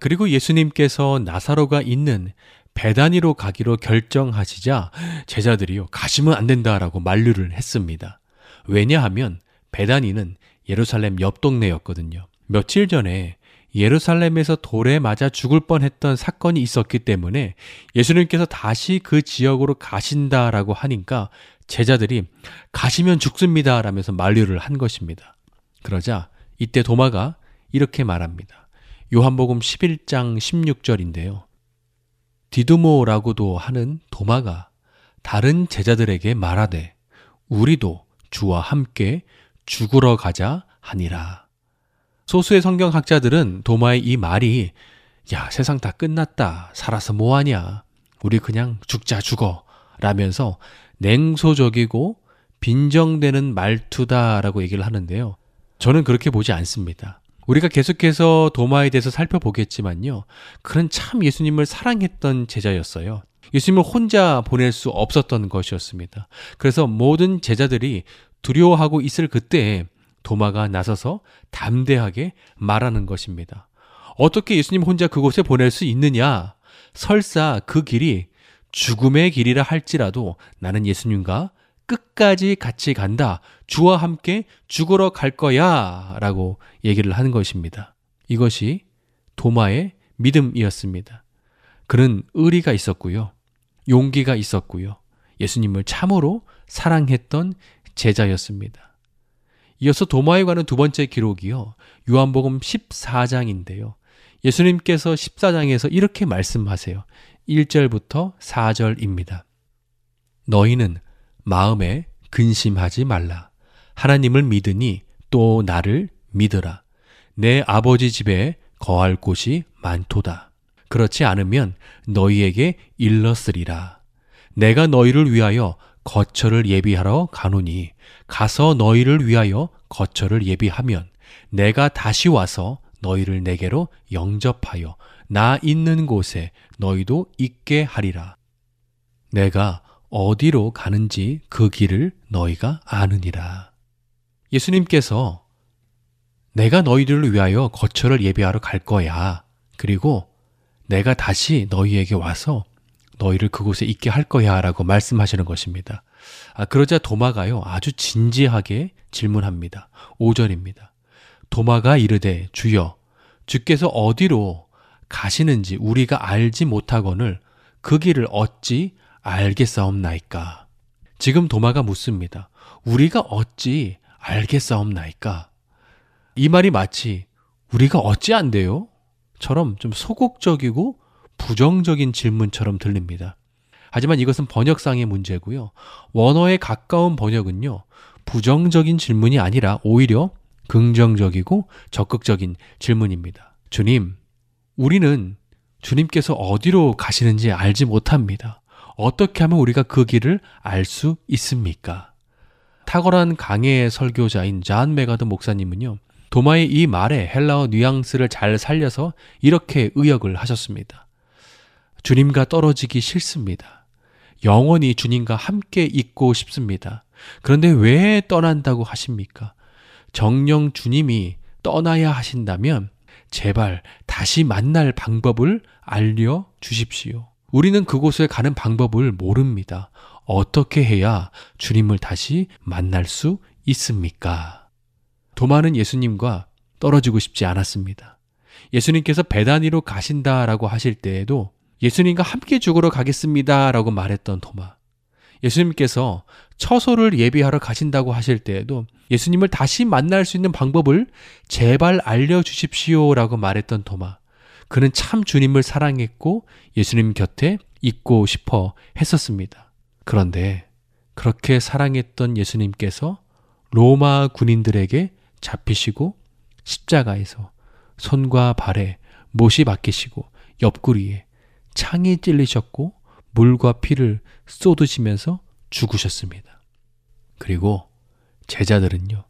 그리고 예수님께서 나사로가 있는 베다니로 가기로 결정하시자 제자들이요 가시면 안 된다라고 만류를 했습니다. 왜냐하면 베다니는 예루살렘 옆 동네였거든요. 며칠 전에 예루살렘에서 돌에 맞아 죽을 뻔했던 사건이 있었기 때문에 예수님께서 다시 그 지역으로 가신다라고 하니까 제자들이 가시면 죽습니다 라면서 만류를 한 것입니다. 그러자 이때 도마가 이렇게 말합니다. 요한복음 11장 16절인데요. 디두모라고도 하는 도마가 다른 제자들에게 말하되 우리도 주와 함께 죽으러 가자 하니라. 소수의 성경학자들은 도마의 이 말이 야 세상 다 끝났다 살아서 뭐하냐 우리 그냥 죽자 죽어 라면서 냉소적이고 빈정되는 말투다라고 얘기를 하는데요. 저는 그렇게 보지 않습니다. 우리가 계속해서 도마에 대해서 살펴보겠지만요. 그는 참 예수님을 사랑했던 제자였어요. 예수님을 혼자 보낼 수 없었던 것이었습니다. 그래서 모든 제자들이 두려워하고 있을 그때에 도마가 나서서 담대하게 말하는 것입니다. 어떻게 예수님 혼자 그곳에 보낼 수 있느냐? 설사 그 길이 죽음의 길이라 할지라도 나는 예수님과 끝까지 같이 간다. 주와 함께 죽으러 갈 거야. 라고 얘기를 하는 것입니다. 이것이 도마의 믿음이었습니다. 그는 의리가 있었고요. 용기가 있었고요. 예수님을 참으로 사랑했던 제자였습니다. 이어서 도마에 관한 두 번째 기록이요. 요한복음 14장인데요. 예수님께서 14장에서 이렇게 말씀하세요. 1절부터 4절입니다. 너희는 마음에 근심하지 말라. 하나님을 믿으니 또 나를 믿으라. 내 아버지 집에 거할 곳이 많도다. 그렇지 않으면 너희에게 일렀으리라. 내가 너희를 위하여 거처를 예비하러 가노니 가서 너희를 위하여 거처를 예비하면 내가 다시 와서 너희를 내게로 영접하여 나 있는 곳에 너희도 있게 하리라. 내가 어디로 가는지 그 길을 너희가 아느니라. 예수님께서 내가 너희들을 위하여 거처를 예비하러 갈 거야. 그리고 내가 다시 너희에게 와서 너희를 그곳에 있게 할 거야 라고 말씀하시는 것입니다. 아, 그러자 도마가요, 아주 진지하게 질문합니다. 5절입니다. 도마가 이르되 주여, 주께서 어디로 가시는지 우리가 알지 못하거늘 그 길을 어찌 알겠사옵나이까? 지금 도마가 묻습니다. 우리가 어찌 알겠사옵나이까? 이 말이 마치 우리가 어찌 안 돼요? 처럼 좀 소극적이고 부정적인 질문처럼 들립니다. 하지만 이것은 번역상의 문제고요. 원어에 가까운 번역은요. 부정적인 질문이 아니라 오히려 긍정적이고 적극적인 질문입니다. 주님, 우리는 주님께서 어디로 가시는지 알지 못합니다. 어떻게 하면 우리가 그 길을 알 수 있습니까? 탁월한 강해의 설교자인 존 맥아더 목사님은요, 도마의 이 말에 헬라어 뉘앙스를 잘 살려서 이렇게 의역을 하셨습니다. 주님과 떨어지기 싫습니다. 영원히 주님과 함께 있고 싶습니다. 그런데 왜 떠난다고 하십니까? 정녕 주님이 떠나야 하신다면 제발 다시 만날 방법을 알려 주십시오. 우리는 그곳에 가는 방법을 모릅니다. 어떻게 해야 주님을 다시 만날 수 있습니까? 도마는 예수님과 떨어지고 싶지 않았습니다. 예수님께서 베다니로 가신다라고 하실 때에도 예수님과 함께 죽으러 가겠습니다라고 말했던 도마. 예수님께서 처소를 예비하러 가신다고 하실 때에도 예수님을 다시 만날 수 있는 방법을 제발 알려주십시오라고 말했던 도마. 그는 참 주님을 사랑했고 예수님 곁에 있고 싶어 했었습니다. 그런데 그렇게 사랑했던 예수님께서 로마 군인들에게 잡히시고 십자가에서 손과 발에 못이 박히시고 옆구리에 창이 찔리셨고 물과 피를 쏟으시면서 죽으셨습니다. 그리고 제자들은요.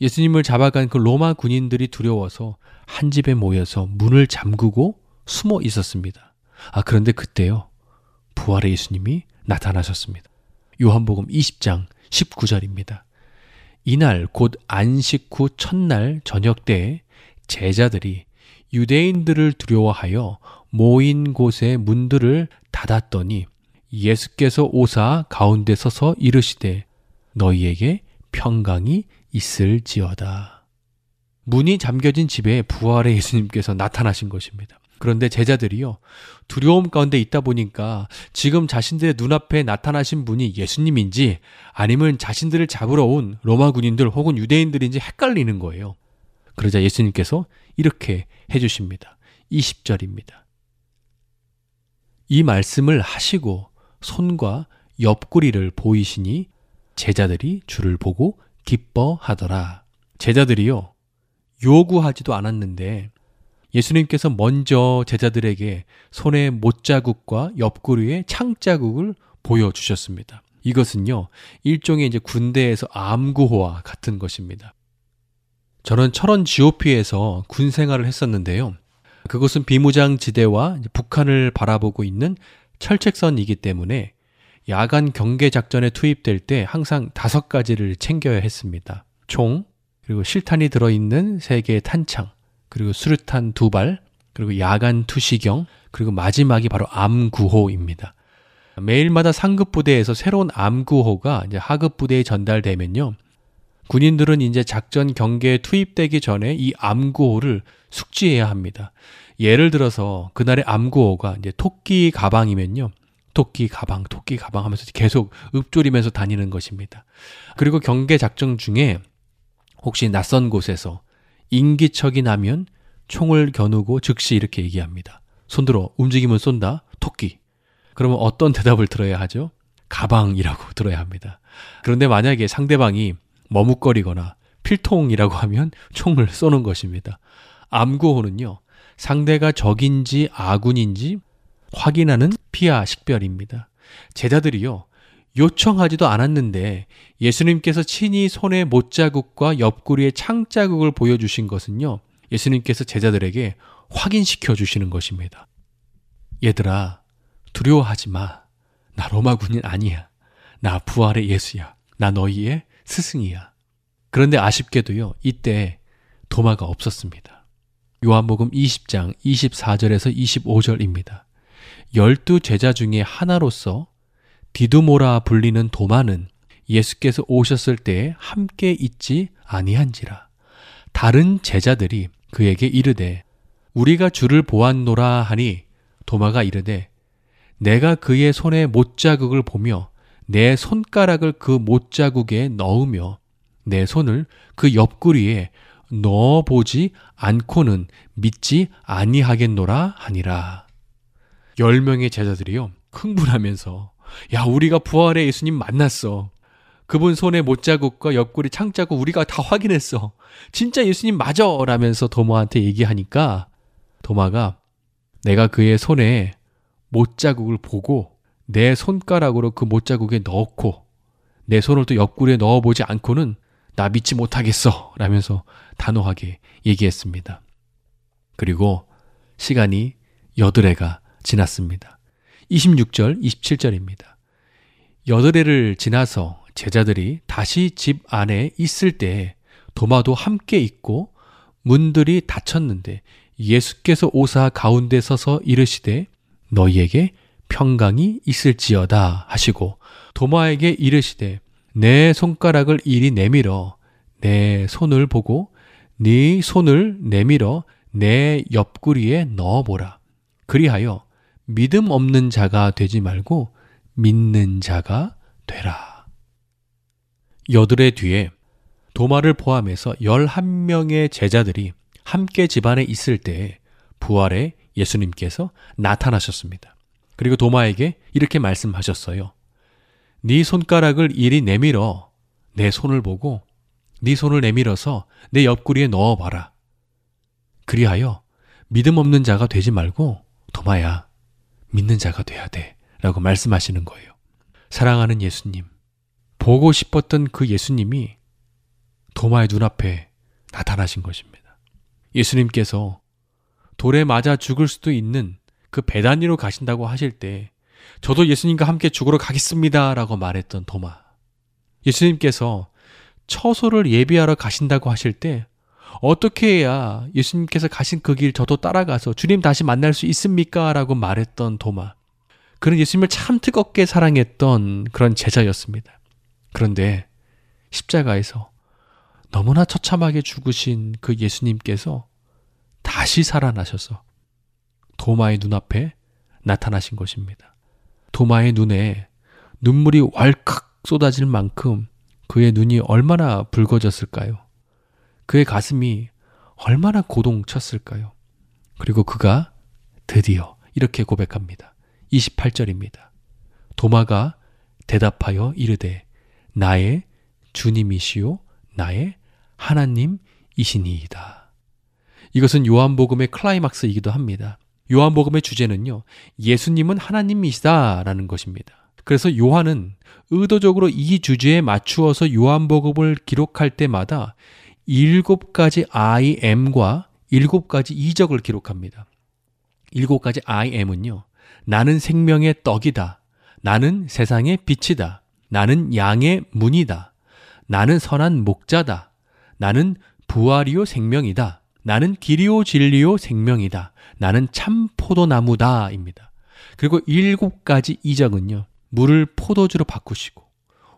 예수님을 잡아간 그 로마 군인들이 두려워서 한 집에 모여서 문을 잠그고 숨어 있었습니다. 아, 그런데 그때요. 부활의 예수님이 나타나셨습니다. 요한복음 20장 19절입니다. 이날 곧 안식 후 첫날 저녁 때에 제자들이 유대인들을 두려워하여 모인 곳의 문들을 닫았더니 예수께서 오사 가운데 서서 이르시되 너희에게 평강이 있을지어다. 문이 잠겨진 집에 부활의 예수님께서 나타나신 것입니다. 그런데 제자들이요, 두려움 가운데 있다 보니까 지금 자신들의 눈앞에 나타나신 분이 예수님인지 아니면 자신들을 잡으러 온 로마 군인들 혹은 유대인들인지 헷갈리는 거예요. 그러자 예수님께서 이렇게 해주십니다. 20절입니다. 이 말씀을 하시고 손과 옆구리를 보이시니 제자들이 주를 보고 기뻐하더라. 제자들이요, 요구하지도 않았는데 예수님께서 먼저 제자들에게 손에 못자국과 옆구리에 창자국을 보여주셨습니다. 이것은요, 일종의 이제 군대에서 암구호와 같은 것입니다. 저는 철원 GOP에서 군 생활을 했었는데요. 그곳은 비무장 지대와 북한을 바라보고 있는 철책선이기 때문에 야간 경계 작전에 투입될 때 항상 다섯 가지를 챙겨야 했습니다. 총, 그리고 실탄이 들어있는 세 개의 탄창, 그리고 수류탄 두 발, 그리고 야간 투시경, 그리고 마지막이 바로 암구호입니다. 매일마다 상급 부대에서 새로운 암구호가 이제 하급 부대에 전달되면요. 군인들은 이제 작전 경계에 투입되기 전에 이 암구호를 숙지해야 합니다. 예를 들어서 그날의 암구호가 이제 토끼 가방이면요. 토끼 가방, 토끼 가방 하면서 계속 읊조리면서 다니는 것입니다. 그리고 경계 작전 중에 혹시 낯선 곳에서 인기척이 나면 총을 겨누고 즉시 이렇게 얘기합니다. 손들어 움직이면 쏜다. 토끼. 그러면 어떤 대답을 들어야 하죠? 가방이라고 들어야 합니다. 그런데 만약에 상대방이 머뭇거리거나 필통이라고 하면 총을 쏘는 것입니다. 암구호는요. 상대가 적인지 아군인지 확인하는 피아 식별입니다. 제자들이요. 요청하지도 않았는데 예수님께서 친히 손의 못자국과 옆구리의 창자국을 보여주신 것은요. 예수님께서 제자들에게 확인시켜 주시는 것입니다. 얘들아, 두려워하지 마. 나 로마 군인 아니야. 나 부활의 예수야. 나 너희의 스승이야. 그런데 아쉽게도요, 이때 도마가 없었습니다. 요한복음 20장 24절에서 25절입니다. 열두 제자 중에 하나로서 디두모라 불리는 도마는 예수께서 오셨을 때에 함께 있지 아니한지라. 다른 제자들이 그에게 이르되 우리가 주를 보았노라 하니 도마가 이르되 내가 그의 손에 못자국을 보며 내 손가락을 그 못자국에 넣으며 내 손을 그 옆구리에 넣어 보지 않고는 믿지 아니하겠노라 하니라. 열 명의 제자들이요 흥분하면서 야 우리가 부활의 예수님 만났어. 그분 손에 못자국과 옆구리 창자국 우리가 다 확인했어. 진짜 예수님 맞아! 라면서 도마한테 얘기하니까 도마가 내가 그의 손에 못자국을 보고 내 손가락으로 그 못자국에 넣고 내 손을 또 옆구리에 넣어보지 않고는 나 믿지 못하겠어. 라면서 단호하게 얘기했습니다. 그리고 시간이 여드레가 지났습니다. 26절, 27절입니다. 여드레를 지나서 제자들이 다시 집 안에 있을 때 도마도 함께 있고 문들이 닫혔는데 예수께서 오사 가운데 서서 이르시되 너희에게 평강이 있을지어다 하시고 도마에게 이르시되 내 손가락을 이리 내밀어 내 손을 보고 네 손을 내밀어 내 옆구리에 넣어보라. 그리하여 믿음 없는 자가 되지 말고 믿는 자가 되라. 여들의 뒤에 도마를 포함해서 11명의 제자들이 함께 집안에 있을 때 부활의 예수님께서 나타나셨습니다. 그리고 도마에게 이렇게 말씀하셨어요. 네 손가락을 이리 내밀어 내 손을 보고 네 손을 내밀어서 내 옆구리에 넣어 봐라. 그리하여 믿음 없는 자가 되지 말고 도마야 믿는 자가 돼야 돼. 라고 말씀하시는 거예요. 사랑하는 예수님. 보고 싶었던 그 예수님이 도마의 눈앞에 나타나신 것입니다. 예수님께서 돌에 맞아 죽을 수도 있는 그 배단 위로 가신다고 하실 때 저도 예수님과 함께 죽으러 가겠습니다. 라고 말했던 도마. 예수님께서 처소를 예비하러 가신다고 하실 때 어떻게 해야 예수님께서 가신 그 길 저도 따라가서 주님 다시 만날 수 있습니까? 라고 말했던 도마. 그는 예수님을 참 뜨겁게 사랑했던 그런 제자였습니다. 그런데 십자가에서 너무나 처참하게 죽으신 그 예수님께서 다시 살아나셔서 도마의 눈앞에 나타나신 것입니다. 도마의 눈에 눈물이 왈칵 쏟아질 만큼 그의 눈이 얼마나 붉어졌을까요? 그의 가슴이 얼마나 고동쳤을까요? 그리고 그가 드디어 이렇게 고백합니다. 28절입니다. 도마가 대답하여 이르되 나의 주님이시요 나의 하나님이시니이다. 이것은 요한복음의 클라이막스이기도 합니다. 요한복음의 주제는요. 예수님은 하나님이시다라는 것입니다. 그래서 요한은 의도적으로 이 주제에 맞추어서 요한복음을 기록할 때마다 일곱 가지 I am과 일곱 가지 이적을 기록합니다. 일곱 가지 I am은요. 나는 생명의 떡이다. 나는 세상의 빛이다. 나는 양의 문이다. 나는 선한 목자다. 나는 부활이요 생명이다. 나는 길이요 진리요 생명이다. 나는 참 포도나무다입니다. 그리고 일곱 가지 이적은요. 물을 포도주로 바꾸시고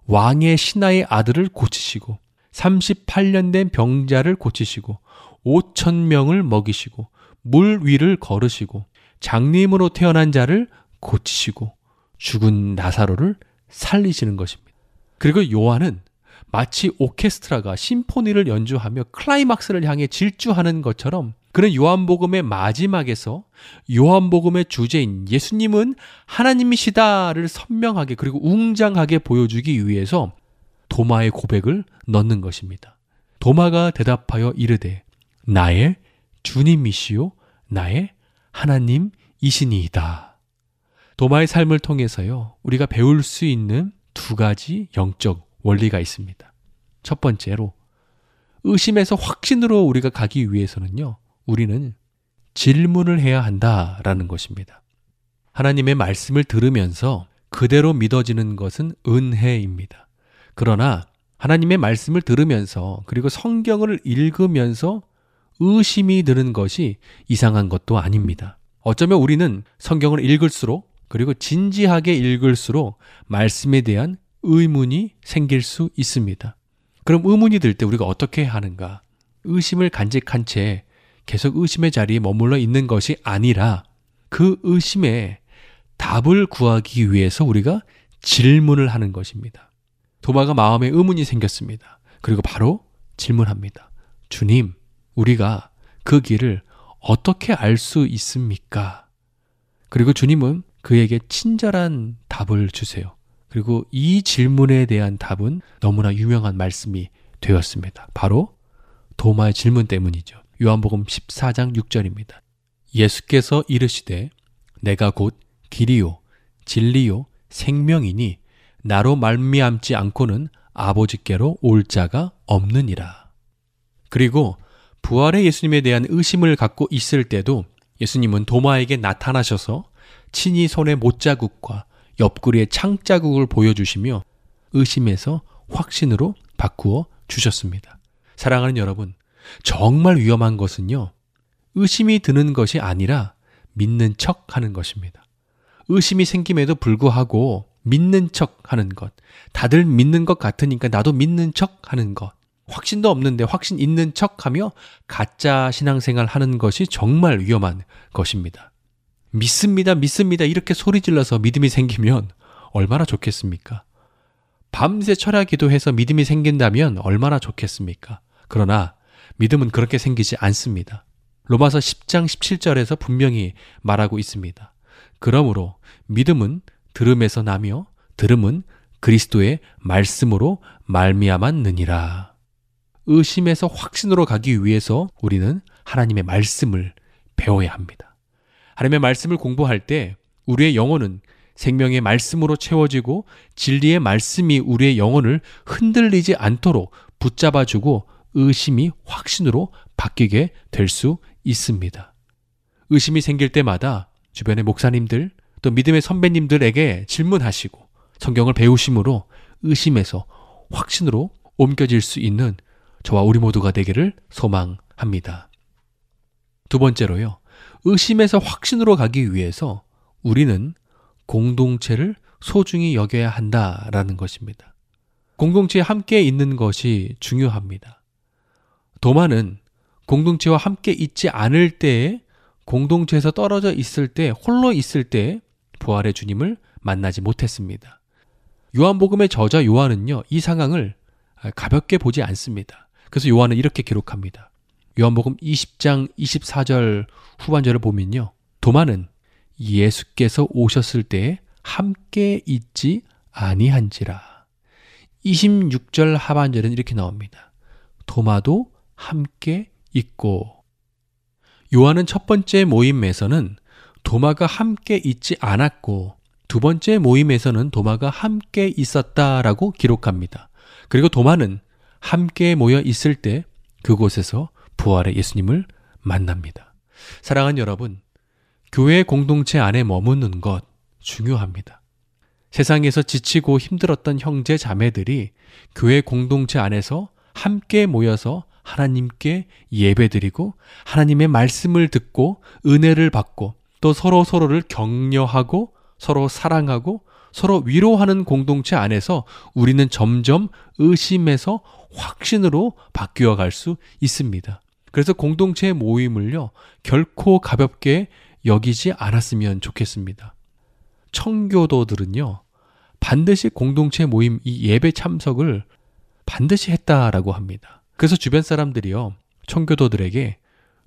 왕의 신하의 아들을 고치시고 38년 된 병자를 고치시고 5천 명을 먹이시고 물 위를 걸으시고 장님으로 태어난 자를 고치시고 죽은 나사로를 살리시는 것입니다. 그리고 요한은 마치 오케스트라가 심포니를 연주하며 클라이막스를 향해 질주하는 것처럼 그런 요한복음의 마지막에서 요한복음의 주제인 예수님은 하나님이시다를 선명하게 그리고 웅장하게 보여주기 위해서 도마의 고백을 넣는 것입니다. 도마가 대답하여 이르되 나의 주님이시요 나의 하나님이시니이다. 도마의 삶을 통해서요 우리가 배울 수 있는 두 가지 영적 원리가 있습니다. 첫 번째로 의심에서 확신으로 우리가 가기 위해서는요. 우리는 질문을 해야 한다라는 것입니다. 하나님의 말씀을 들으면서 그대로 믿어지는 것은 은혜입니다. 그러나 하나님의 말씀을 들으면서 그리고 성경을 읽으면서 의심이 드는 것이 이상한 것도 아닙니다. 어쩌면 우리는 성경을 읽을수록 그리고 진지하게 읽을수록 말씀에 대한 의문이 생길 수 있습니다. 그럼 의문이 들 때 우리가 어떻게 하는가? 의심을 간직한 채 계속 의심의 자리에 머물러 있는 것이 아니라 그 의심에 답을 구하기 위해서 우리가 질문을 하는 것입니다. 도마가 마음에 의문이 생겼습니다. 그리고 바로 질문합니다. 주님, 우리가 그 길을 어떻게 알 수 있습니까? 그리고 주님은 그에게 친절한 답을 주세요. 그리고 이 질문에 대한 답은 너무나 유명한 말씀이 되었습니다. 바로 도마의 질문 때문이죠. 요한복음 14장 6절입니다. 예수께서 이르시되 내가 곧 길이요 진리요 생명이니 나로 말미암지 않고는 아버지께로 올 자가 없느니라. 그리고 부활의 예수님에 대한 의심을 갖고 있을 때도 예수님은 도마에게 나타나셔서 친히 손에 못자국과 옆구리에 창자국을 보여주시며 의심에서 확신으로 바꾸어 주셨습니다. 사랑하는 여러분, 정말 위험한 것은요, 의심이 드는 것이 아니라 믿는 척 하는 것입니다. 의심이 생김에도 불구하고 믿는 척 하는 것. 다들 믿는 것 같으니까 나도 믿는 척 하는 것. 확신도 없는데 확신 있는 척 하며 가짜 신앙생활 하는 것이 정말 위험한 것입니다. 믿습니다, 믿습니다. 이렇게 소리 질러서 믿음이 생기면 얼마나 좋겠습니까? 밤새 철야 기도해서 믿음이 생긴다면 얼마나 좋겠습니까? 그러나 믿음은 그렇게 생기지 않습니다. 로마서 10장 17절에서 분명히 말하고 있습니다. 그러므로 믿음은 들음에서 나며 들음은 그리스도의 말씀으로 말미암았느니라. 의심에서 확신으로 가기 위해서 우리는 하나님의 말씀을 배워야 합니다. 하나님의 말씀을 공부할 때 우리의 영혼은 생명의 말씀으로 채워지고 진리의 말씀이 우리의 영혼을 흔들리지 않도록 붙잡아주고 의심이 확신으로 바뀌게 될 수 있습니다. 의심이 생길 때마다 주변의 목사님들 또 믿음의 선배님들에게 질문하시고 성경을 배우심으로 의심에서 확신으로 옮겨질 수 있는 저와 우리 모두가 되기를 소망합니다. 두 번째로요. 의심에서 확신으로 가기 위해서 우리는 공동체를 소중히 여겨야 한다라는 것입니다. 공동체에 함께 있는 것이 중요합니다. 도마는 공동체와 함께 있지 않을 때에 공동체에서 떨어져 있을 때, 홀로 있을 때 부활의 주님을 만나지 못했습니다. 요한복음의 저자 요한은요, 이 상황을 가볍게 보지 않습니다. 그래서 요한은 이렇게 기록합니다. 요한복음 20장 24절 후반절을 보면요. 도마는 예수께서 오셨을 때에 함께 있지 아니한지라. 26절 하반절은 이렇게 나옵니다. 도마도 함께 있고. 요한은 첫 번째 모임에서는 도마가 함께 있지 않았고 두 번째 모임에서는 도마가 함께 있었다라고 기록합니다. 그리고 도마는 함께 모여 있을 때 그곳에서 부활의 예수님을 만납니다. 사랑하는 여러분, 교회 공동체 안에 머무는 것 중요합니다. 세상에서 지치고 힘들었던 형제 자매들이 교회 공동체 안에서 함께 모여서 하나님께 예배드리고 하나님의 말씀을 듣고 은혜를 받고 또 서로 서로를 격려하고 서로 사랑하고 서로 위로하는 공동체 안에서 우리는 점점 의심에서 확신으로 바뀌어 갈 수 있습니다. 그래서 공동체 모임을요, 결코 가볍게 여기지 않았으면 좋겠습니다. 청교도들은요, 반드시 공동체 모임 이 예배 참석을 반드시 했다라고 합니다. 그래서 주변 사람들이요, 청교도들에게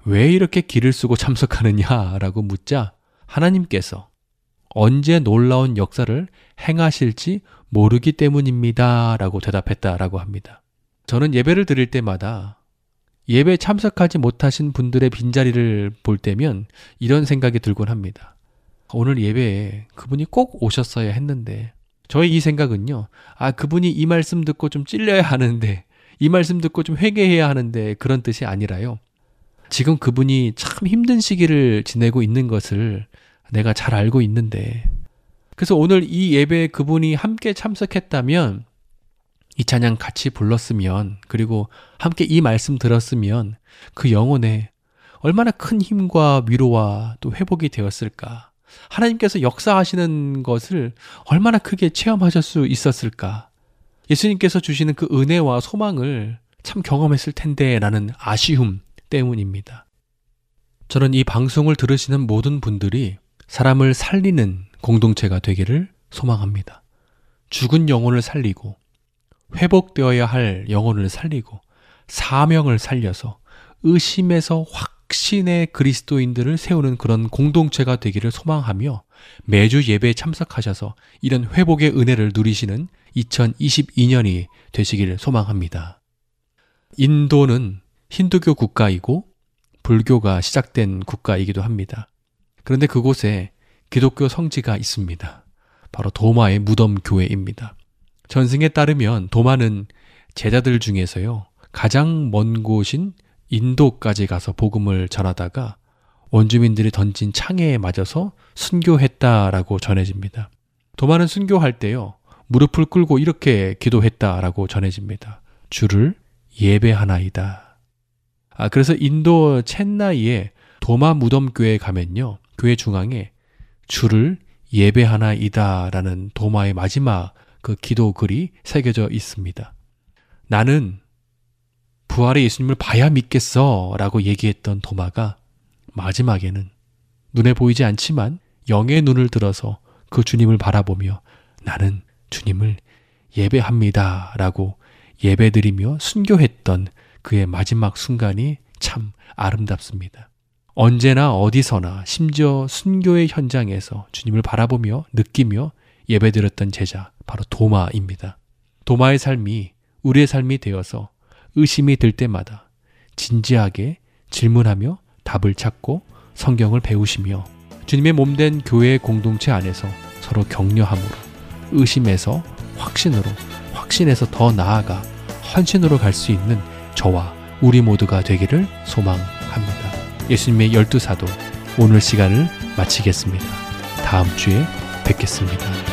왜 이렇게 길을 쓰고 참석하느냐라고 묻자 하나님께서 언제 놀라운 역사를 행하실지 모르기 때문입니다. 라고 대답했다라고 합니다. 저는 예배를 드릴 때마다 예배 참석하지 못하신 분들의 빈자리를 볼 때면 이런 생각이 들곤 합니다. 오늘 예배에 그분이 꼭 오셨어야 했는데 저의 이 생각은요. 아, 그분이 이 말씀 듣고 좀 찔려야 하는데 이 말씀 듣고 좀 회개해야 하는데 그런 뜻이 아니라요. 지금 그분이 참 힘든 시기를 지내고 있는 것을 내가 잘 알고 있는데 그래서 오늘 이 예배에 그분이 함께 참석했다면 이 찬양 같이 불렀으면 그리고 함께 이 말씀 들었으면 그 영혼에 얼마나 큰 힘과 위로와 또 회복이 되었을까. 하나님께서 역사하시는 것을 얼마나 크게 체험하실 수 있었을까. 예수님께서 주시는 그 은혜와 소망을 참 경험했을 텐데 라는 아쉬움 때문입니다. 저는 이 방송을 들으시는 모든 분들이 사람을 살리는 공동체가 되기를 소망합니다. 죽은 영혼을 살리고 회복되어야 할 영혼을 살리고 사명을 살려서 의심에서 확신의 그리스도인들을 세우는 그런 공동체가 되기를 소망하며 매주 예배에 참석하셔서 이런 회복의 은혜를 누리시는 2022년이 되시기를 소망합니다. 인도는 힌두교 국가이고 불교가 시작된 국가이기도 합니다. 그런데 그곳에 기독교 성지가 있습니다. 바로 도마의 무덤 교회입니다. 전승에 따르면 도마는 제자들 중에서요, 가장 먼 곳인 인도까지 가서 복음을 전하다가 원주민들이 던진 창에 맞아서 순교했다라고 전해집니다. 도마는 순교할 때요, 무릎을 꿇고 이렇게 기도했다라고 전해집니다. 주를 예배하나이다. 아, 그래서 인도 첸나이에 도마 무덤교회에 가면요, 교회 중앙에 주를 예배하나이다라는 도마의 마지막 그 기도 글이 새겨져 있습니다. 나는 부활의 예수님을 봐야 믿겠어 라고 얘기했던 도마가 마지막에는 눈에 보이지 않지만 영의 눈을 들어서 그 주님을 바라보며 나는 주님을 예배합니다 라고 예배드리며 순교했던 그의 마지막 순간이 참 아름답습니다. 언제나 어디서나 심지어 순교의 현장에서 주님을 바라보며 느끼며 예배드렸던 제자 바로 도마입니다. 도마의 삶이 우리의 삶이 되어서 의심이 들 때마다 진지하게 질문하며 답을 찾고 성경을 배우시며 주님의 몸된 교회 공동체 안에서 서로 격려함으로 의심에서 확신으로 확신에서 더 나아가 헌신으로 갈 수 있는 저와 우리 모두가 되기를 소망합니다. 예수님의 열두 사도 오늘 시간을 마치겠습니다. 다음 주에 뵙겠습니다.